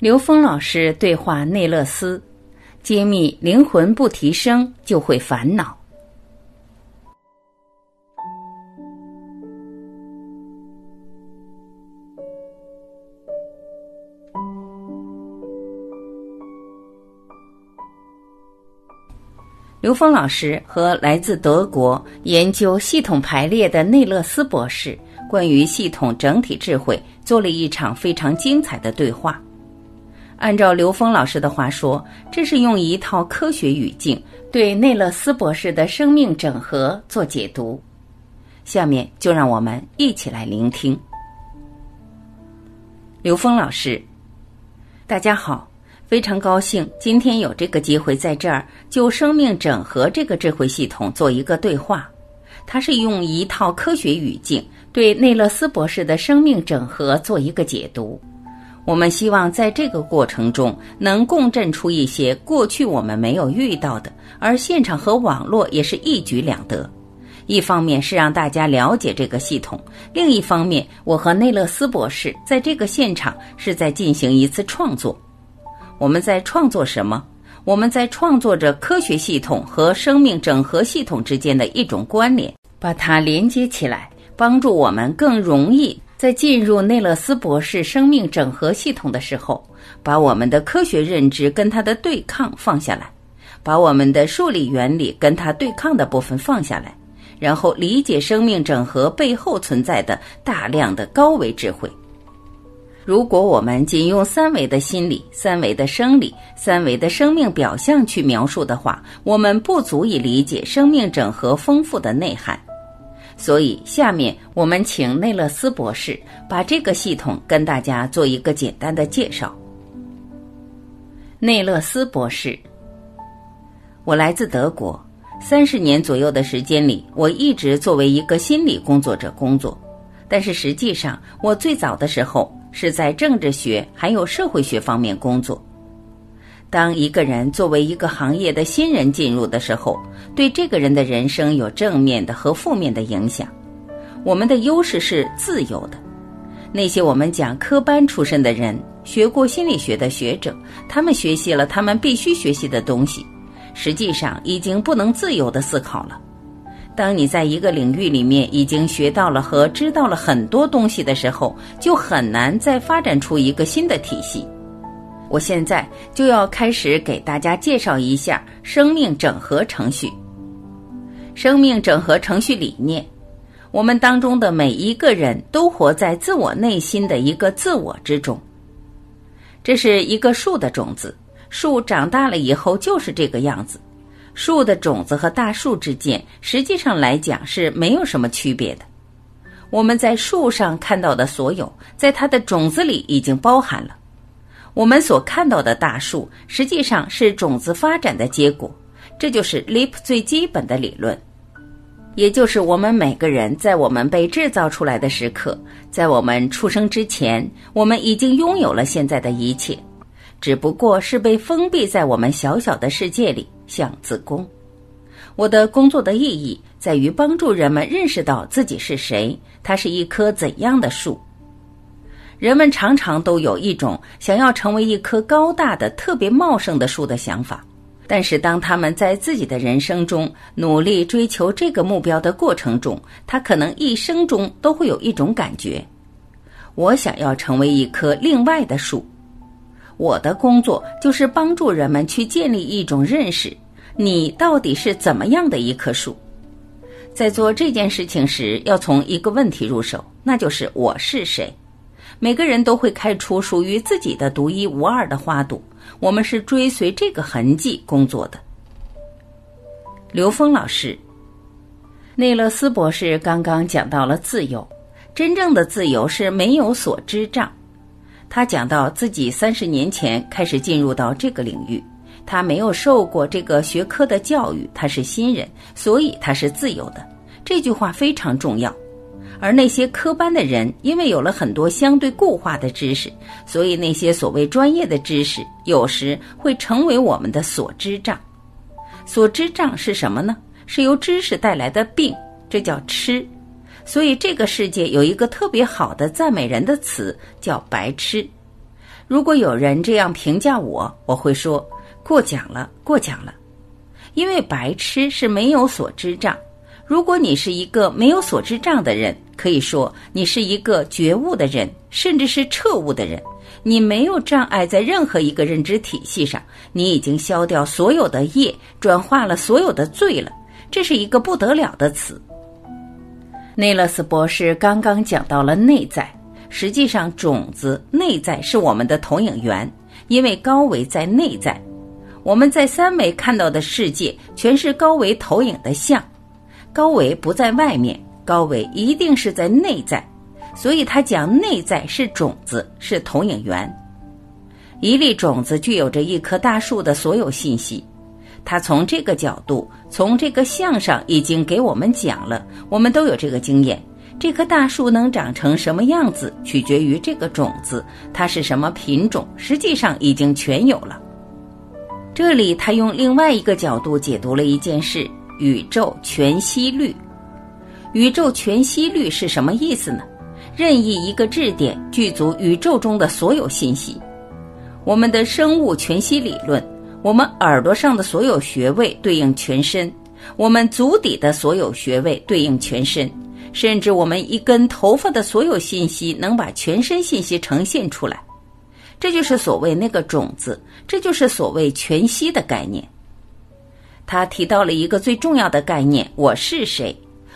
刘峰老师对话内勒斯，揭秘灵魂不提升就会烦恼。刘峰老师和来自德国研究系统排列的内勒斯博士，关于系统整体智慧做了一场非常精彩的对话。按照刘峰老师的话说，这是用一套科学语境对内勒斯博士的生命整合做解读。下面就让我们一起来聆听。刘峰老师，大家好。非常高兴今天有这个机会在这儿就生命整合这个智慧系统做一个对话。它是用一套科学语境对内勒斯博士的生命整合做一个解读。我们希望在这个过程中能共振出一些过去我们没有遇到的，而现场和网络也是一举两得。一方面是让大家了解这个系统，另一方面我和内勒斯博士在这个现场是在进行一次创作。我们在创作什么？我们在创作着科学系统和生命整合系统之间的一种关联，把它连接起来，帮助我们更容易在进入内勒斯博士生命整合系统的时候，把我们的科学认知跟它的对抗放下来，把我们的数理原理跟它对抗的部分放下来，然后理解生命整合背后存在的大量的高维智慧。如果我们仅用三维的心理、三维的生理、三维的生命表象去描述的话，我们不足以理解生命整合丰富的内涵。所以，下面我们请内勒斯博士把这个系统跟大家做一个简单的介绍。内勒斯博士，我来自德国，三十年左右的时间里，我一直作为一个心理工作者工作，但是实际上，我最早的时候。是在政治学还有社会学方面工作。当一个人作为一个行业的新人进入的时候，对这个人的人生有正面的和负面的影响。我们的优势是自由的。那些我们讲科班出身的人，学过心理学的学者，他们学习了他们必须学习的东西，实际上已经不能自由的思考了。当你在一个领域里面已经学到了和知道了很多东西的时候，就很难再发展出一个新的体系。我现在就要开始给大家介绍一下生命整合程序。生命整合程序理念，我们当中的每一个人都活在自我内心的一个自我之中。这是一个树的种子，树长大了以后就是这个样子。树的种子和大树之间，实际上来讲是没有什么区别的。我们在树上看到的所有，在它的种子里已经包含了。我们所看到的大树，实际上是种子发展的结果。这就是 LEAP 最基本的理论，也就是我们每个人在我们被制造出来的时刻，在我们出生之前，我们已经拥有了现在的一切。只不过是被封闭在我们小小的世界里，像子宫。我的工作的意义在于帮助人们认识到自己是谁，它是一棵怎样的树。人们常常都有一种想要成为一棵高大的、特别茂盛的树的想法，但是当他们在自己的人生中努力追求这个目标的过程中，他可能一生中都会有一种感觉：我想要成为一棵另外的树。我的工作就是帮助人们去建立一种认识：你到底是怎么样的一棵树？在做这件事情时，要从一个问题入手，那就是我是谁？每个人都会开出属于自己的独一无二的花朵，我们是追随这个痕迹工作的。刘峰老师，内勒斯博士刚刚讲到了自由，真正的自由是没有所知障。他讲到自己三十年前开始进入到这个领域，他没有受过这个学科的教育，他是新人，所以他是自由的。这句话非常重要。而那些科班的人，因为有了很多相对固化的知识，所以那些所谓专业的知识，有时会成为我们的所知障。所知障是什么呢？是由知识带来的病，这叫痴。所以，这个世界有一个特别好的赞美人的词，叫“白痴”。如果有人这样评价我，我会说过奖了，过奖了。因为白痴是没有所知障。如果你是一个没有所知障的人，可以说你是一个觉悟的人，甚至是彻悟的人。你没有障碍在任何一个认知体系上，你已经消掉所有的业，转化了所有的罪了。这是一个不得了的词。内勒斯博士刚刚讲到了内在，实际上种子内在是我们的投影源，因为高维在内在。我们在三维看到的世界全是高维投影的像，高维不在外面，高维一定是在内在。所以他讲内在是种子，是投影源。一粒种子具有着一棵大树的所有信息。他从这个角度，从这个相上已经给我们讲了。我们都有这个经验。这棵大树能长成什么样子，取决于这个种子，它是什么品种，实际上已经全有了。这里他用另外一个角度解读了一件事：宇宙全息律。宇宙全息律是什么意思呢？任意一个质点具足宇宙中的所有信息。我们的生物全息理论，我们耳朵上的所有穴位对应全身，我们足底的所有穴位对应全身，甚至我们一根头发的所有信息能把全身信息呈现出来。这就是所谓那个种子，这就是所谓全息的概念。他提到了一个最重要的概念：我是谁。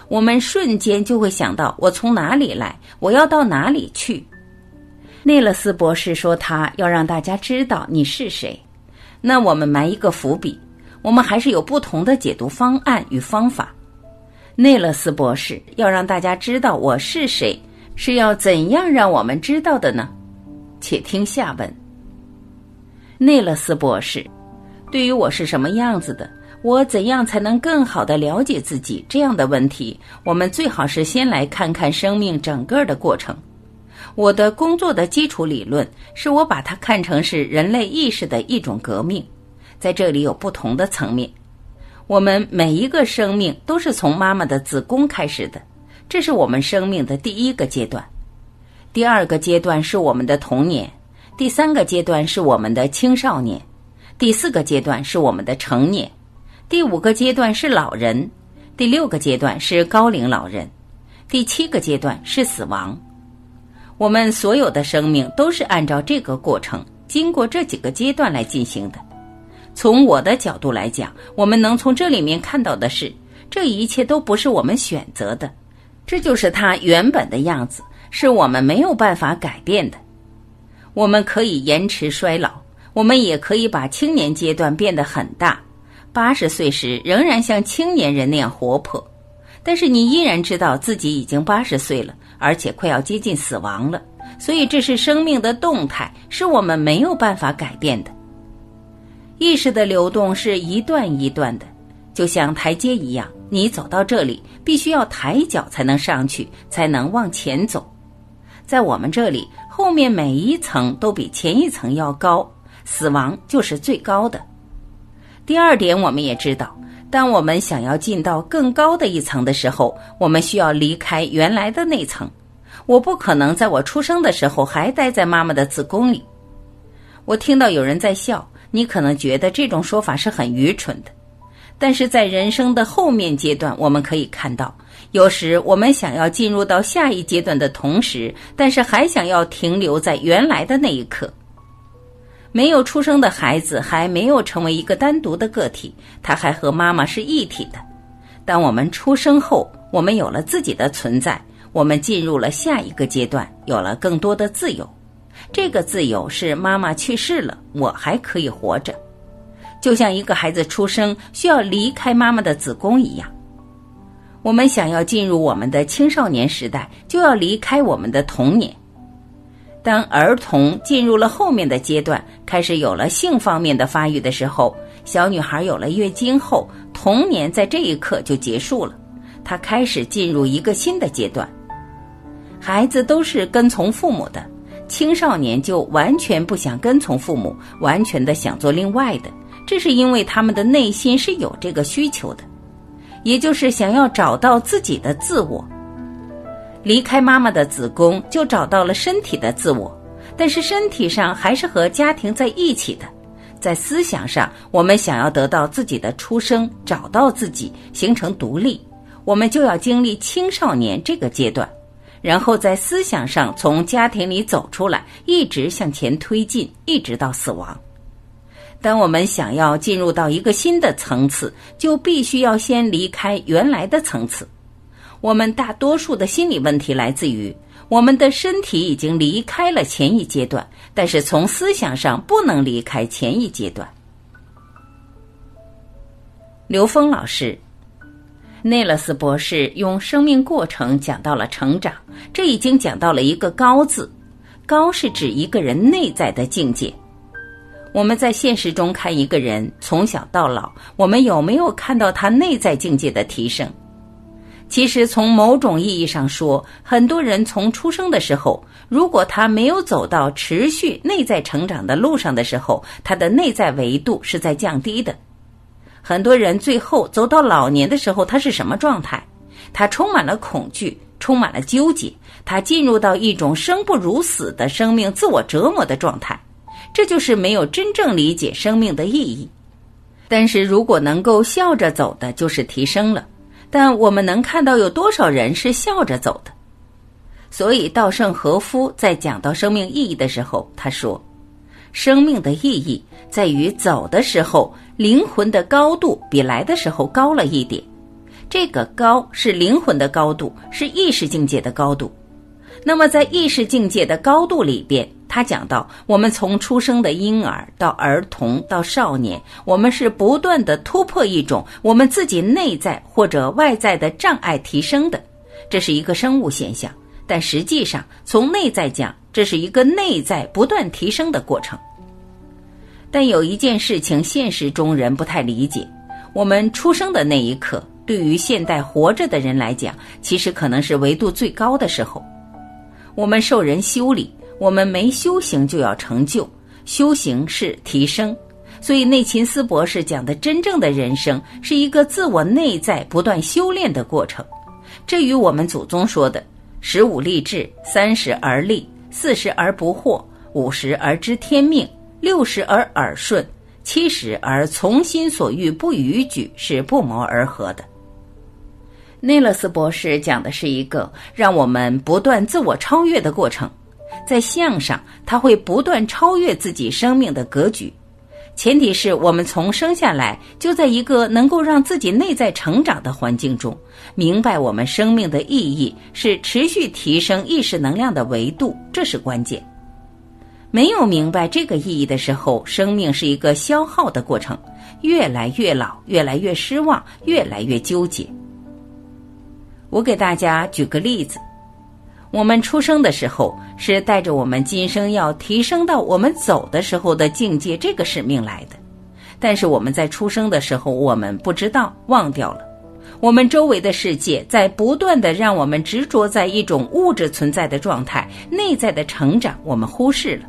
我们瞬间就会想到我从哪里来，我要到哪里去。内勒斯博士说他要让大家知道你是谁。那我们埋一个伏笔，我们还是有不同的解读方案与方法。内勒斯博士要让大家知道我是谁，是要怎样让我们知道的呢？且听下文。内勒斯博士，对于我是什么样子的？我怎样才能更好的了解自己？这样的问题，我们最好是先来看看生命整个的过程。我的工作的基础理论是我把它看成是人类意识的一种革命，在这里有不同的层面。我们每一个生命都是从妈妈的子宫开始的，这是我们生命的第一个阶段。第二个阶段是我们的童年，第三个阶段是我们的青少年，第四个阶段是我们的成年。第五个阶段是老人，第六个阶段是高龄老人，第七个阶段是死亡。我们所有的生命都是按照这个过程，经过这几个阶段来进行的。从我的角度来讲，我们能从这里面看到的是，这一切都不是我们选择的，这就是它原本的样子，是我们没有办法改变的。我们可以延迟衰老，我们也可以把青年阶段变得很大。八十岁时仍然像青年人那样活泼，但是你依然知道自己已经八十岁了，而且快要接近死亡了。所以这是生命的动态，是我们没有办法改变的。意识的流动是一段一段的，就像台阶一样，你走到这里必须要抬脚才能上去，才能往前走。在我们这里，后面每一层都比前一层要高，死亡就是最高的。第二点，我们也知道，当我们想要进到更高的一层的时候，我们需要离开原来的那层。我不可能在我出生的时候还待在妈妈的子宫里。我听到有人在笑，你可能觉得这种说法是很愚蠢的。但是在人生的后面阶段，我们可以看到，有时我们想要进入到下一阶段的同时，但是还想要停留在原来的那一刻。没有出生的孩子还没有成为一个单独的个体，他还和妈妈是一体的。当我们出生后，我们有了自己的存在，我们进入了下一个阶段，有了更多的自由。这个自由是妈妈去世了，我还可以活着，就像一个孩子出生需要离开妈妈的子宫一样。我们想要进入我们的青少年时代，就要离开我们的童年。当儿童进入了后面的阶段，开始有了性方面的发育的时候，小女孩有了月经后，童年在这一刻就结束了，她开始进入一个新的阶段。孩子都是跟从父母的，青少年就完全不想跟从父母，完全的想做另外的，这是因为他们的内心是有这个需求的，也就是想要找到自己的自我。离开妈妈的子宫，就找到了身体的自我。但是身体上还是和家庭在一起的。在思想上，我们想要得到自己的出生，找到自己，形成独立，我们就要经历青少年这个阶段，然后在思想上从家庭里走出来，一直向前推进，一直到死亡。当我们想要进入到一个新的层次，就必须要先离开原来的层次。我们大多数的心理问题来自于。我们的身体已经离开了前一阶段，但是从思想上不能离开前一阶段。刘峰老师，内勒斯博士用生命过程讲到了成长，这已经讲到了一个“高”字，“高”是指一个人内在的境界。我们在现实中看一个人从小到老，我们有没有看到他内在境界的提升？其实，从某种意义上说，很多人从出生的时候，如果他没有走到持续内在成长的路上的时候，他的内在维度是在降低的。很多人最后走到老年的时候，他是什么状态？他充满了恐惧，充满了纠结，他进入到一种生不如死的生命自我折磨的状态。这就是没有真正理解生命的意义。但是如果能够笑着走的，就是提升了。但我们能看到有多少人是笑着走的？所以稻盛和夫在讲到生命意义的时候，他说：“生命的意义在于走的时候，灵魂的高度比来的时候高了一点。这个高是灵魂的高度，是意识境界的高度。那么在意识境界的高度里边。”他讲到，我们从出生的婴儿到儿童到少年，我们是不断的突破一种我们自己内在或者外在的障碍提升的，这是一个生物现象。但实际上，从内在讲，这是一个内在不断提升的过程。但有一件事情，现实中人不太理解：我们出生的那一刻，对于现代活着的人来讲，其实可能是维度最高的时候。我们受人修理。我们没修行就要成就，修行是提升，所以内勤斯博士讲的真正的人生是一个自我内在不断修炼的过程。这与我们祖宗说的“十五立志，三十而立，四十而不惑，五十而知天命，六十而耳顺，七十而从心所欲不逾矩”是不谋而合的。内勒斯博士讲的是一个让我们不断自我超越的过程。在相上，他会不断超越自己生命的格局，前提是我们从生下来就在一个能够让自己内在成长的环境中，明白我们生命的意义是持续提升意识能量的维度，这是关键。没有明白这个意义的时候，生命是一个消耗的过程，越来越老，越来越失望，越来越纠结。我给大家举个例子。我们出生的时候是带着我们今生要提升到我们走的时候的境界这个使命来的，但是我们在出生的时候我们不知道忘掉了，我们周围的世界在不断的让我们执着在一种物质存在的状态，内在的成长我们忽视了，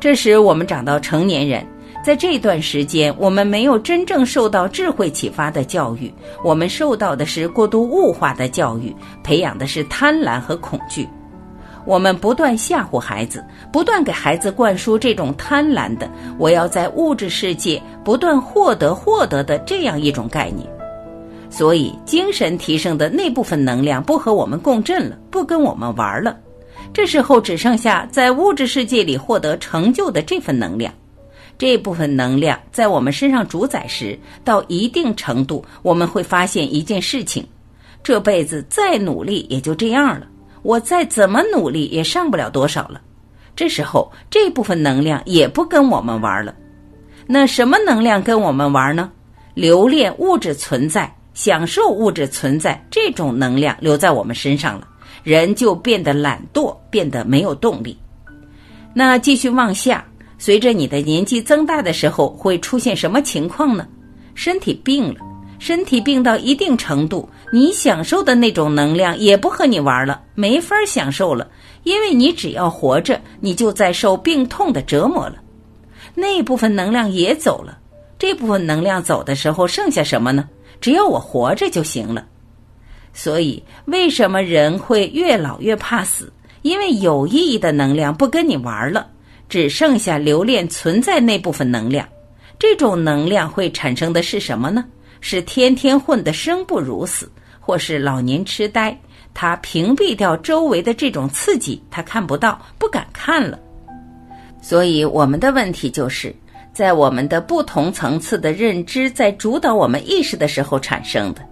这时我们长到成年人。在这段时间，我们没有真正受到智慧启发的教育，我们受到的是过度物化的教育，培养的是贪婪和恐惧。我们不断吓唬孩子，不断给孩子灌输这种贪婪的“我要在物质世界不断获得、获得”的这样一种概念。所以，精神提升的那部分能量不和我们共振了，不跟我们玩了。这时候，只剩下在物质世界里获得成就的这份能量。这部分能量在我们身上主宰时，到一定程度，我们会发现一件事情：这辈子再努力也就这样了，我再怎么努力也上不了多少了。这时候，这部分能量也不跟我们玩了。那什么能量跟我们玩呢？留恋物质存在、享受物质存在这种能量留在我们身上了，人就变得懒惰，变得没有动力。那继续往下。随着你的年纪增大的时候，会出现什么情况呢？身体病了，身体病到一定程度，你享受的那种能量也不和你玩了，没法享受了，因为你只要活着，你就在受病痛的折磨了。那部分能量也走了，这部分能量走的时候，剩下什么呢？只要我活着就行了。所以，为什么人会越老越怕死？因为有意义的能量不跟你玩了，只剩下留恋存在那部分能量。这种能量会产生的是什么呢？是天天混得生不如死，或是老年痴呆。他屏蔽掉周围的这种刺激，他看不到，不敢看了。所以，我们的问题就是在我们的不同层次的认知在主导我们意识的时候产生的。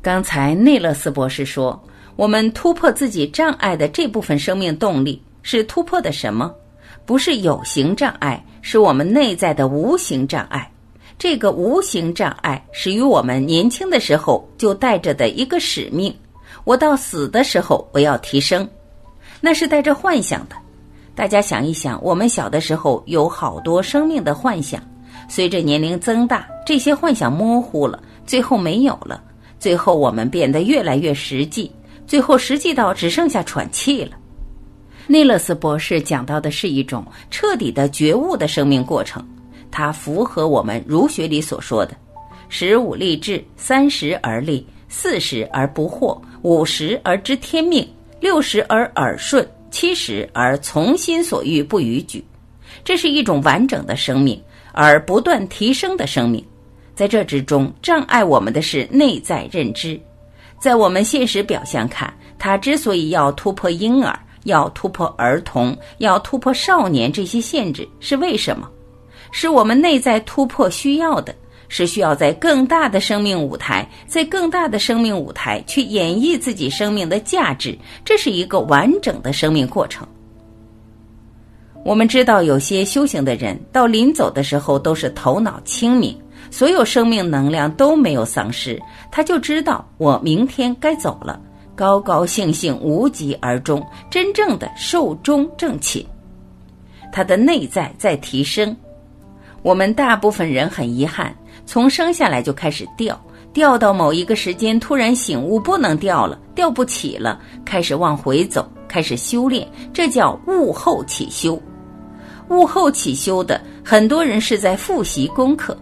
刚才内勒斯博士说，我们突破自己障碍的这部分生命动力是突破的什么？不是有形障碍，是我们内在的无形障碍。这个无形障碍是与我们年轻的时候就带着的一个使命。我到死的时候，我要提升，那是带着幻想的。大家想一想，我们小的时候有好多生命的幻想，随着年龄增大，这些幻想模糊了，最后没有了。最后我们变得越来越实际，最后实际到只剩下喘气了。内勒斯博士讲到的是一种彻底的觉悟的生命过程，它符合我们儒学里所说的：十五立志，三十而立，四十而不惑。五十而知天命，六十而耳顺，七十而从心所欲不逾矩。这是一种完整的生命，而不断提升的生命。在这之中，障碍我们的是内在认知。在我们现实表象看，他之所以要突破婴儿，要突破儿童，要突破少年这些限制，是为什么？是我们内在突破需要的。是需要在更大的生命舞台，在更大的生命舞台去演绎自己生命的价值，这是一个完整的生命过程。我们知道，有些修行的人到临走的时候都是头脑清明，所有生命能量都没有丧失，他就知道我明天该走了，高高兴兴无疾而终，真正的寿终正寝。他的内在在提升。我们大部分人很遗憾。从生下来就开始掉，掉到某一个时间突然醒悟不能掉了，掉不起了，开始往回走，开始修炼，这叫悟后起修。悟后起修的很多人是在复习功课。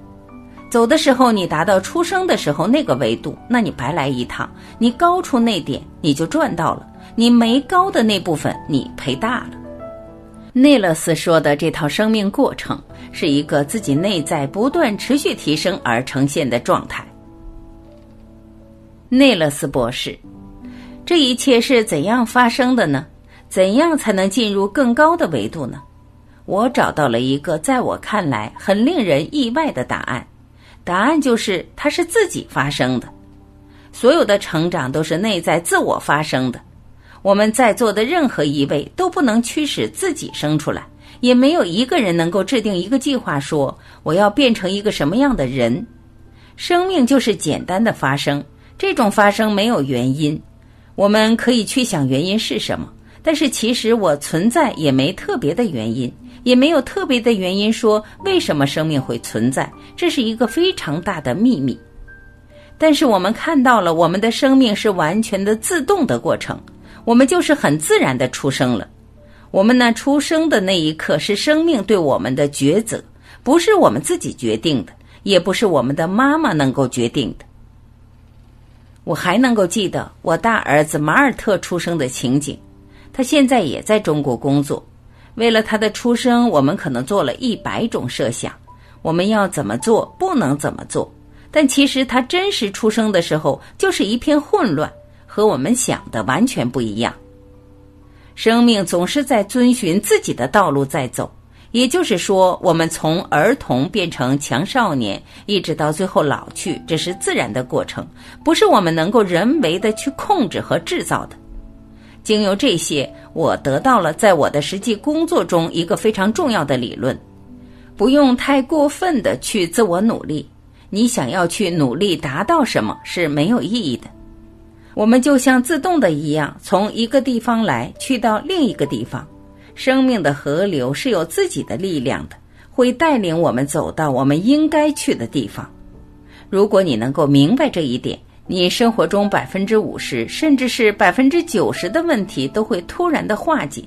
走的时候你达到出生的时候那个维度，那你白来一趟。你高出那点你就赚到了，你没高的那部分你赔大了。内勒斯说的这套生命过程。是一个自己内在不断持续提升而呈现的状态。内勒斯博士，这一切是怎样发生的呢？怎样才能进入更高的维度呢？我找到了一个在我看来很令人意外的答案。答案就是它是自己发生的。所有的成长都是内在自我发生的。我们在座的任何一位都不能驱使自己生出来。也没有一个人能够制定一个计划，说我要变成一个什么样的人。生命就是简单的发生，这种发生没有原因。我们可以去想原因是什么，但是其实我存在也没特别的原因，也没有特别的原因说为什么生命会存在，这是一个非常大的秘密。但是我们看到了，我们的生命是完全的自动的过程，我们就是很自然的出生了。我们呢，出生的那一刻是生命对我们的抉择，不是我们自己决定的，也不是我们的妈妈能够决定的。我还能够记得我大儿子马尔特出生的情景，他现在也在中国工作。为了他的出生，我们可能做了一百种设想，我们要怎么做，不能怎么做。但其实他真实出生的时候，就是一片混乱，和我们想的完全不一样。生命总是在遵循自己的道路在走，也就是说，我们从儿童变成强少年，一直到最后老去，这是自然的过程，不是我们能够人为的去控制和制造的。经由这些，我得到了在我的实际工作中一个非常重要的理论：不用太过分的去自我努力。你想要去努力达到什么是没有意义的。我们就像自动的一样，从一个地方来，去到另一个地方。生命的河流是有自己的力量的，会带领我们走到我们应该去的地方。如果你能够明白这一点，你生活中百分之五十，甚至是百分之九十的问题都会突然的化解。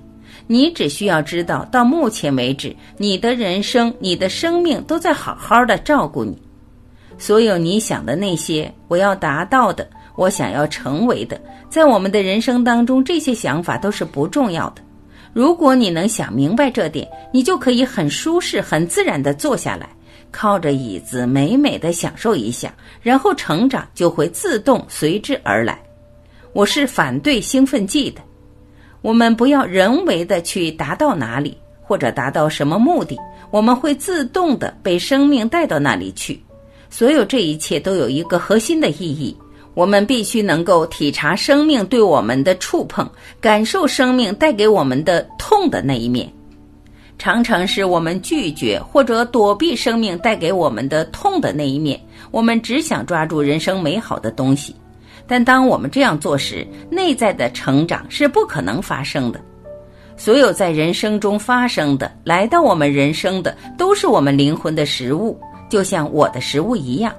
你只需要知道，到目前为止，你的人生、你的生命都在好好的照顾你。所有你想的那些，我要达到的，我想要成为的，在我们的人生当中，这些想法都是不重要的。如果你能想明白这点，你就可以很舒适、很自然的坐下来，靠着椅子美美的享受一下，然后成长就会自动随之而来。我是反对兴奋剂的，我们不要人为的去达到哪里，或者达到什么目的，我们会自动的被生命带到那里去。所有这一切都有一个核心的意义。我们必须能够体察生命对我们的触碰，感受生命带给我们的痛的那一面。常常是我们拒绝或者躲避生命带给我们的痛的那一面。我们只想抓住人生美好的东西，但当我们这样做时，内在的成长是不可能发生的。所有在人生中发生的、来到我们人生的，都是我们灵魂的食物，就像我的食物一样。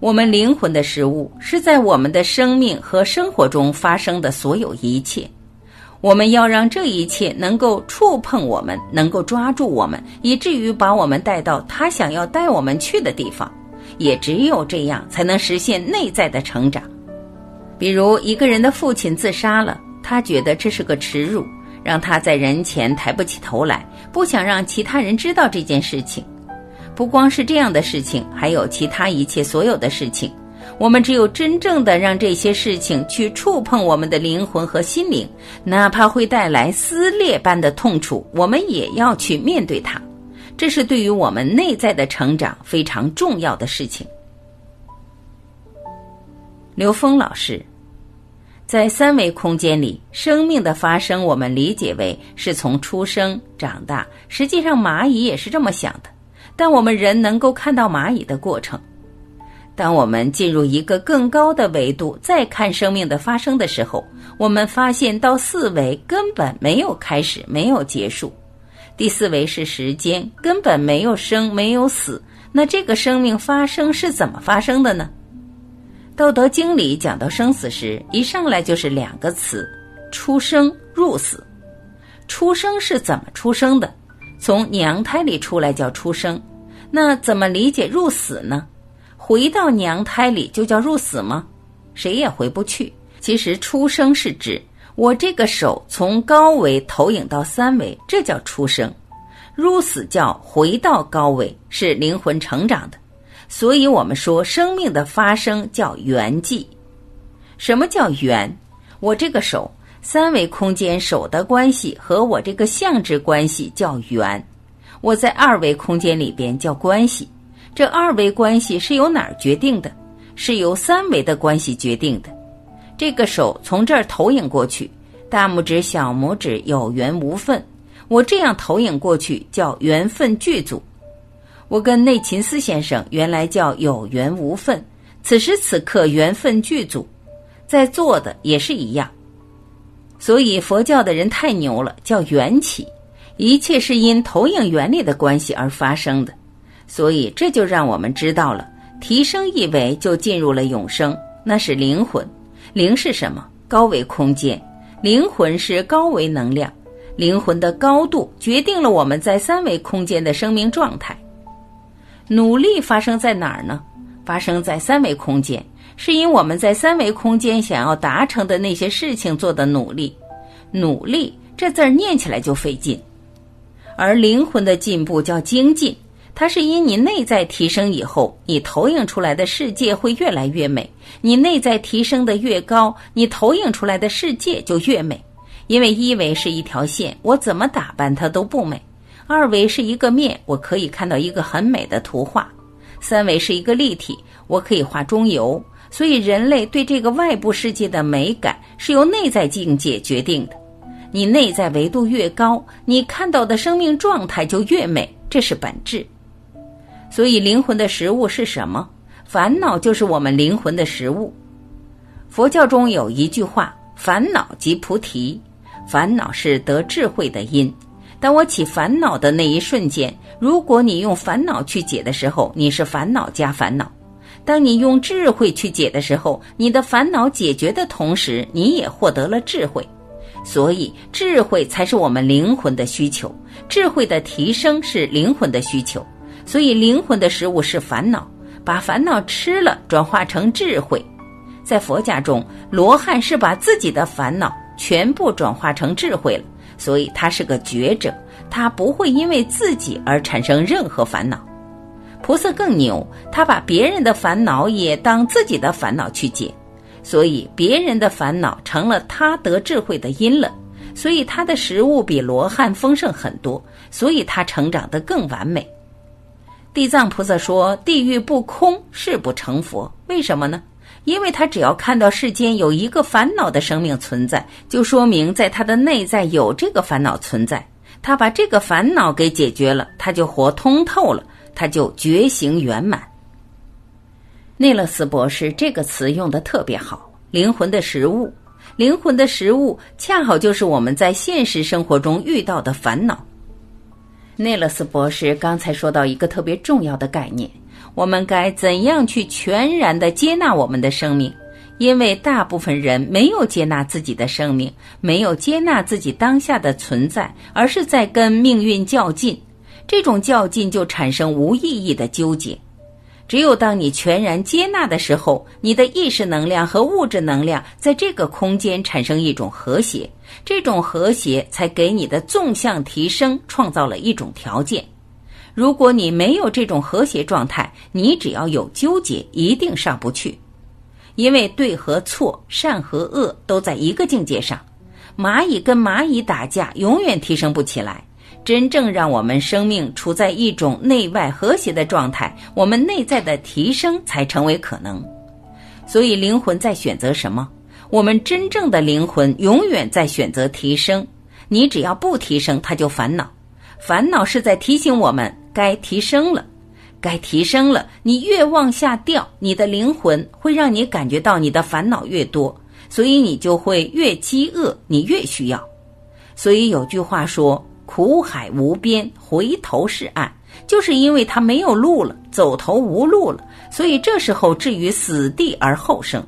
我们灵魂的食物是在我们的生命和生活中发生的所有一切。我们要让这一切能够触碰我们，能够抓住我们，以至于把我们带到他想要带我们去的地方。也只有这样，才能实现内在的成长。比如，一个人的父亲自杀了，他觉得这是个耻辱，让他在人前抬不起头来，不想让其他人知道这件事情。不光是这样的事情，还有其他一切所有的事情。我们只有真正的让这些事情去触碰我们的灵魂和心灵，哪怕会带来撕裂般的痛楚，我们也要去面对它。这是对于我们内在的成长非常重要的事情。刘峰老师，在三维空间里，生命的发生，我们理解为是从出生长大。实际上，蚂蚁也是这么想的。但我们人能够看到蚂蚁的过程。当我们进入一个更高的维度，再看生命的发生的时候，我们发现到四维根本没有开始，没有结束。第四维是时间，根本没有生，没有死。那这个生命发生是怎么发生的呢？《道德经》里讲到生死时，一上来就是两个词：出生入死。出生是怎么出生的？从娘胎里出来叫出生，那怎么理解入死呢？回到娘胎里就叫入死吗？谁也回不去。其实出生是指我这个手从高维投影到三维，这叫出生；入死叫回到高维，是灵魂成长的。所以我们说生命的发生叫圆寂。什么叫圆？我这个手。三维空间手的关系和我这个相质关系叫缘，我在二维空间里边叫关系。这二维关系是由哪儿决定的？是由三维的关系决定的。这个手从这儿投影过去，大拇指、小拇指有缘无分，我这样投影过去叫缘分具足。我跟内勤斯先生原来叫有缘无分，此时此刻缘分具足，在座的也是一样。所以佛教的人太牛了，叫缘起，一切是因投影原理的关系而发生的。所以这就让我们知道了，提升一维就进入了永生，那是灵魂。灵是什么？高维空间。灵魂是高维能量，灵魂的高度决定了我们在三维空间的生命状态。努力发生在哪儿呢？发生在三维空间。是因我们在三维空间想要达成的那些事情做的努力，努力这字儿念起来就费劲，而灵魂的进步叫精进，它是因你内在提升以后，你投影出来的世界会越来越美。你内在提升的越高，你投影出来的世界就越美。因为一维是一条线，我怎么打扮它都不美；二维是一个面，我可以看到一个很美的图画；三维是一个立体，我可以画中游。所以，人类对这个外部世界的美感是由内在境界决定的。你内在维度越高，你看到的生命状态就越美，这是本质。所以，灵魂的食物是什么？烦恼就是我们灵魂的食物。佛教中有一句话：“烦恼即菩提。”烦恼是得智慧的因。当我起烦恼的那一瞬间，如果你用烦恼去解的时候，你是烦恼加烦恼。当你用智慧去解的时候，你的烦恼解决的同时，你也获得了智慧。所以，智慧才是我们灵魂的需求。智慧的提升是灵魂的需求。所以，灵魂的食物是烦恼。把烦恼吃了，转化成智慧。在佛家中，罗汉是把自己的烦恼全部转化成智慧了，所以他是个觉者，他不会因为自己而产生任何烦恼。菩萨更牛，他把别人的烦恼也当自己的烦恼去解，所以别人的烦恼成了他得智慧的因了。所以他的食物比罗汉丰盛很多，所以他成长得更完美。地藏菩萨说：“地狱不空，誓不成佛。”为什么呢？因为他只要看到世间有一个烦恼的生命存在，就说明在他的内在有这个烦恼存在。他把这个烦恼给解决了，他就活通透了，他就觉醒圆满。内勒斯博士这个词用的特别好，灵魂的食物。灵魂的食物，恰好就是我们在现实生活中遇到的烦恼。内勒斯博士刚才说到一个特别重要的概念：我们该怎样去全然的接纳我们的生命？因为大部分人没有接纳自己的生命，没有接纳自己当下的存在，而是在跟命运较劲。这种较劲就产生无意义的纠结。只有当你全然接纳的时候，你的意识能量和物质能量在这个空间产生一种和谐，这种和谐才给你的纵向提升创造了一种条件。如果你没有这种和谐状态，你只要有纠结，一定上不去，因为对和错、善和恶都在一个境界上。蚂蚁跟蚂蚁打架，永远提升不起来。真正让我们生命处在一种内外和谐的状态，我们内在的提升才成为可能。所以，灵魂在选择什么？我们真正的灵魂永远在选择提升。你只要不提升，它就烦恼。烦恼是在提醒我们该提升了，该提升了。你越往下掉，你的灵魂会让你感觉到你的烦恼越多，所以你就会越饥饿，你越需要。所以有句话说。苦海无边，回头是岸，就是因为他没有路了，走投无路了，所以这时候置于死地而后生。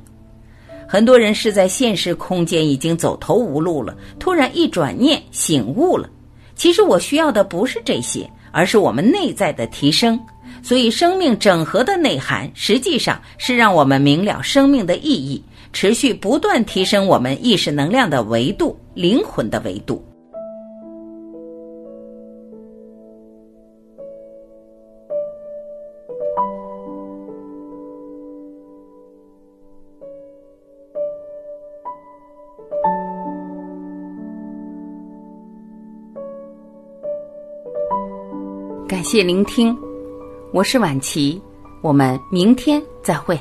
很多人是在现实空间已经走投无路了，突然一转念醒悟了。其实我需要的不是这些，而是我们内在的提升。所以，生命整合的内涵，实际上是让我们明了生命的意义，持续不断提升我们意识能量的维度，灵魂的维度。感谢聆听，我是晚琪，我们明天再会。